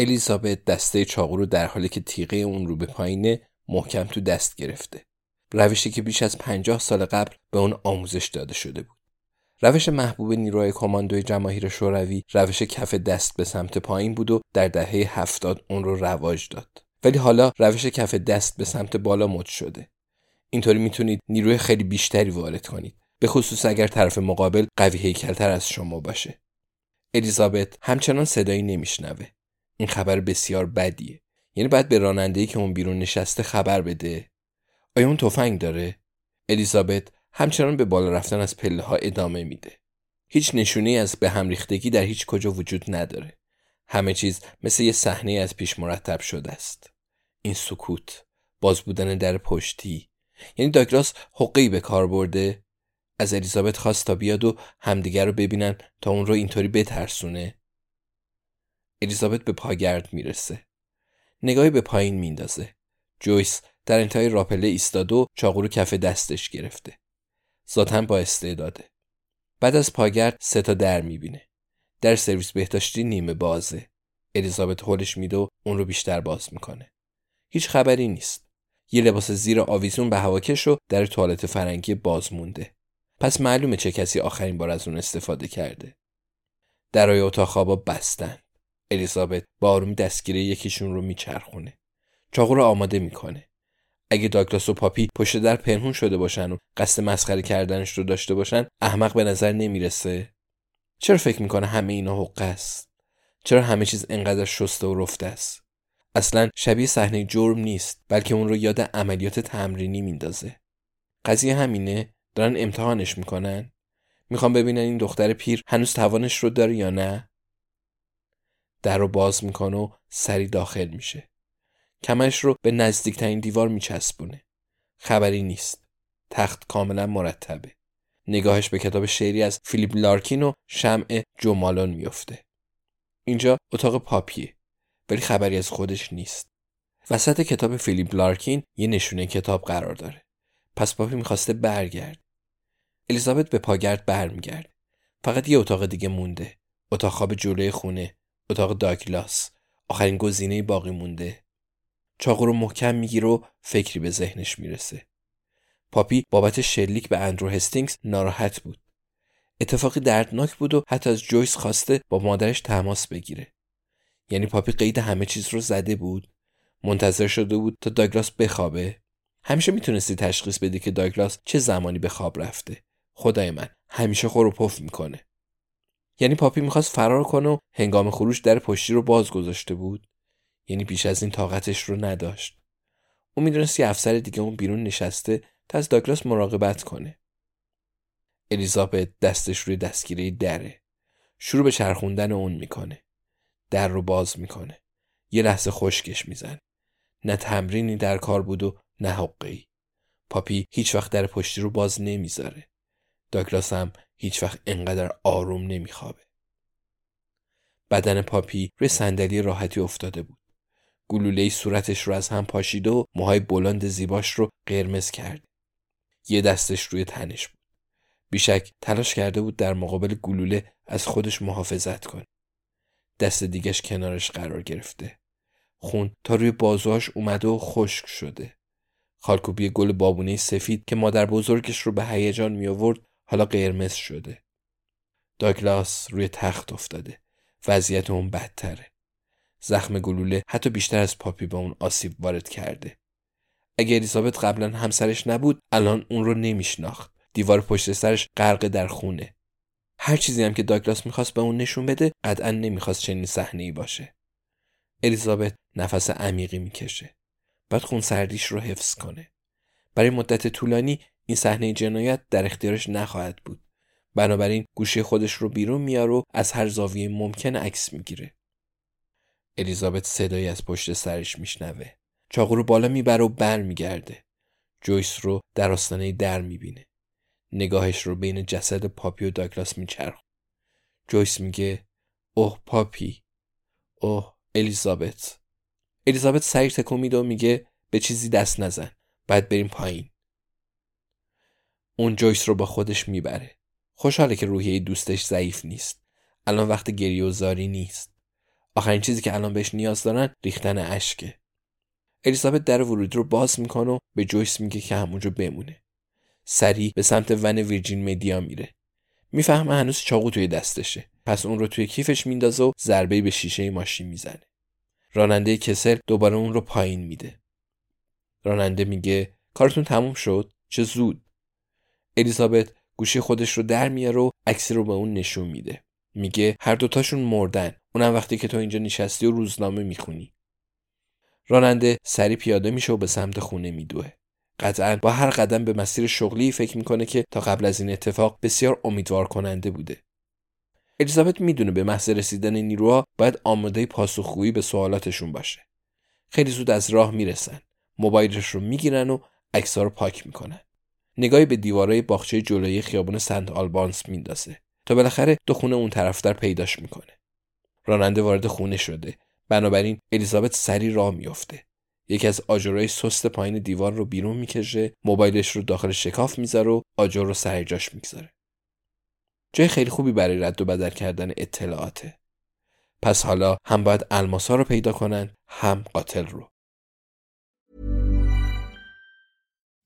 الیزابت دسته چاقو رو در حالی که تیغه اون رو به پایینه محکم تو دست گرفته. روشی که بیش از پنجاه سال قبل به اون آموزش داده شده بود. روش محبوب نیروهای کماندوی جماهیر شوروی روش کف دست به سمت پایین بود و در دهه هفتاد اون رو رواج داد. ولی حالا روش کف دست به سمت بالا مد شده. اینطوری می‌تونید نیروی خیلی بیشتری وارد کنید. به خصوص اگر طرف مقابل قوی هیکلتر از شما باشه. الیزابت همچنان صدایی نمیشنوه. این خبر بسیار بدیه. یعنی باید به راننده‌ای که اون بیرون نشسته خبر بده. آیا اون تفنگ داره؟ الیزابت همچنان به بالا رفتن از پله ها ادامه میده. هیچ نشونی از به هم ریختگی در هیچ کجا وجود نداره. همه چیز مثل یه صحنه از پیش مرتب شده است. این سکوت، باز بودن در پشتی. یعنی داگلاس حقی به کار برده از الیزابت خواست تا بیاد و همدیگر رو ببینن تا اون رو اینطوری بترسونه. الیزابت به پاگرد می‌رسه. نگاهی به پایین میندازه. جویس در انتهای راپله ایستاده و چاقو رو کف دستش گرفته. ذاتا با استعداده. بعد از پاگرد سه تا در می‌بینه. در سرویس بهداشتی نیمه بازه. الیزابت هولش میده و اون رو بیشتر باز می‌کنه. هیچ خبری نیست. یه لباس زیر آویزون به هواکش و در توالت فرنگی باز مونده. پس معلومه چه کسی آخرین بار از اون استفاده کرده. درای اتاق خوابا بستن. الیزابت با آرومی دستگیره یکیشون رو میچرخونه. چاقو رو آماده می‌کنه. اگه داگلاس و پاپی پشت در پنهون شده باشن و قصد مسخره کردنش رو داشته باشن احمق به نظر نمی‌رسه. چرا فکر می‌کنه همه اینا حقه است؟ چرا همه چیز انقدر شسته و رفته است؟ اصلا شبیه صحنه جرم نیست بلکه اون رو یاد عملیات تمرینی میندازه. قضیه همینه؟ دارن امتحانش می‌کنن؟ می‌خوام ببینن این دختر پیر هنوز توانش رو داره یا نه؟ در رو باز می‌کنه و سری داخل میشه. کمش رو به نزدیکترین دیوار میچسبونه. خبری نیست. تخت کاملا مرتبه. نگاهش به کتاب شعری از فیلیپ لارکین و شمع جمالان میفته اینجا اتاق پاپیه ولی خبری از خودش نیست. وسط کتاب فیلیپ لارکین یه نشونه کتاب قرار داره. پس پاپی می‌خواسته برگرد. الیزابت به پاگرد برمیگرد فقط یه اتاق دیگه مونده. اتاق خواب جلوی خونه. اتاق داگلاس آخرین گزینه باقی مونده چاقو رو محکم می‌گیره و فکری به ذهنش می‌رسه. پاپی بابت شلیک به اندرو هستینگز ناراحت بود. اتفاقی دردناک بود و حتی از جویس خواسته با مادرش تماس بگیره. یعنی پاپی قید همه چیز رو زده بود. منتظر شده بود تا داگلاس بخوابه. همیشه می‌تونستی تشخیص بدی که داگلاس چه زمانی به خواب رفته. خدای من همیشه خور و پف می‌کنه. یعنی پاپی می‌خواست فرار کنه و هنگام خروج در پشتی رو باز گذاشته بود. یعنی بیش از این طاقتش رو نداشت. او می‌دونست یه افسر دیگه اون بیرون نشسته تا از داگلاس مراقبت کنه. الیزابت دستش روی دستگیره دره. شروع به چرخوندن اون می‌کنه. در رو باز می‌کنه. یه لحظه خشکش میزن نه تمرینی در کار بود و نه حقی پاپی هیچ وقت در پشتی رو باز نمی‌ذاره. داگلاس هم هیچ وقت انقدر آروم نمیخوابه بدن پاپی روی صندلی راحتی افتاده بود. گلوله صورتش رو از هم پاشید و موهای بلند زیباش رو قرمز کرد. یه دستش روی تنش بود. بیشک تلاش کرده بود در مقابل گلوله از خودش محافظت کنه. دست دیگش کنارش قرار گرفته. خون تا روی بازوهاش اومده و خشک شده. خالکوبی گل بابونه سفید که مادر بزرگش رو به هیجان می آورد حالا قرمز شده. داگلاس روی تخت افتاده. وضعیت اون بدتره. زخم گلوله حتی بیشتر از پاپی به اون آسیب وارد کرده. اگه الیزابت قبلا همسرش نبود الان اون رو نمیشناخت. دیوار پشت سرش غرق در خونه. هر چیزی هم که داگلاس می‌خواست به اون نشون بده قطعا نمی‌خواست چنین صحنه ای باشه. الیزابت نفس عمیقی می‌کشه. بعد خون سردیش رو حفظ کنه. برای مدت طولانی این صحنه جنایت در اختیارش نخواهد بود. بنابراین گوشی خودش رو بیرون میاره و از هر زاویه ممکن عکس می‌گیره. الیزابت صدایی از پشت سرش میشنوه. چاقو رو بالا می‌بره و بر میگرده. جویس رو در آستانه در می‌بینه. نگاهش رو بین جسد پاپی و داگلاس میچرخ. جویس میگه اوه پاپی اوه الیزابت الیزابت سریع تکون میده و میگه به چیزی دست نزن باید بریم پایین اون جویس رو با خودش می‌بره. خوشحاله که روحیه دوستش ضعیف نیست. الان وقت گریه و زاری نیست. آخرین چیزی که الان بهش نیاز دارن ریختن اشکه. الیزابت در ورودی رو باز می‌کنه و به جویس میگه که همونجا بمونه. سریع به سمت ون ویرجین مدیا میره. می‌فهمه هنوز چاقو توی دستشه. پس اون رو توی کیفش میندازه و ضربه به شیشه ماشین می‌زنه. راننده کسل دوباره اون رو پایین میده. راننده میگه کارتون تموم شد؟ چه زود؟ الیزابت گوشی خودش رو در میاره و عکسی رو به اون نشون میده. میگه هر دوتاشون مردن. اونم وقتی که تو اینجا نشستی و روزنامه می‌خونی. راننده سری پیاده میشه و به سمت خونه میدوه. قطعا با هر قدم به مسیر شغلی فکر می‌کنه که تا قبل از این اتفاق بسیار امیدوار کننده بوده. الیزابت می‌دونه به محض رسیدن نیروها باید آماده پاسخگویی به سوالاتشون باشه. خیلی زود از راه می‌رسن. موبایلش رو می‌گیرن و عکس‌ها رو پاک می‌کنن. نگاهی به دیوارای باغچه جلوی خیابان سنت آلبانس میندازه تا بالاخره دو خونه اون طرفتر پیداش می‌کنه. راننده وارد خونه شده. بنابراین الیزابت سری راه میافته. یکی از آجرهای سست پایین دیوار رو بیرون می‌کشه موبایلش رو داخل شکاف می‌ذاره و آجر رو سر جاش می‌گذاره. جای خیلی خوبی برای رد و بدل کردن اطلاعاته. پس حالا هم باید الماسا رو پیدا کنن هم قاتل رو.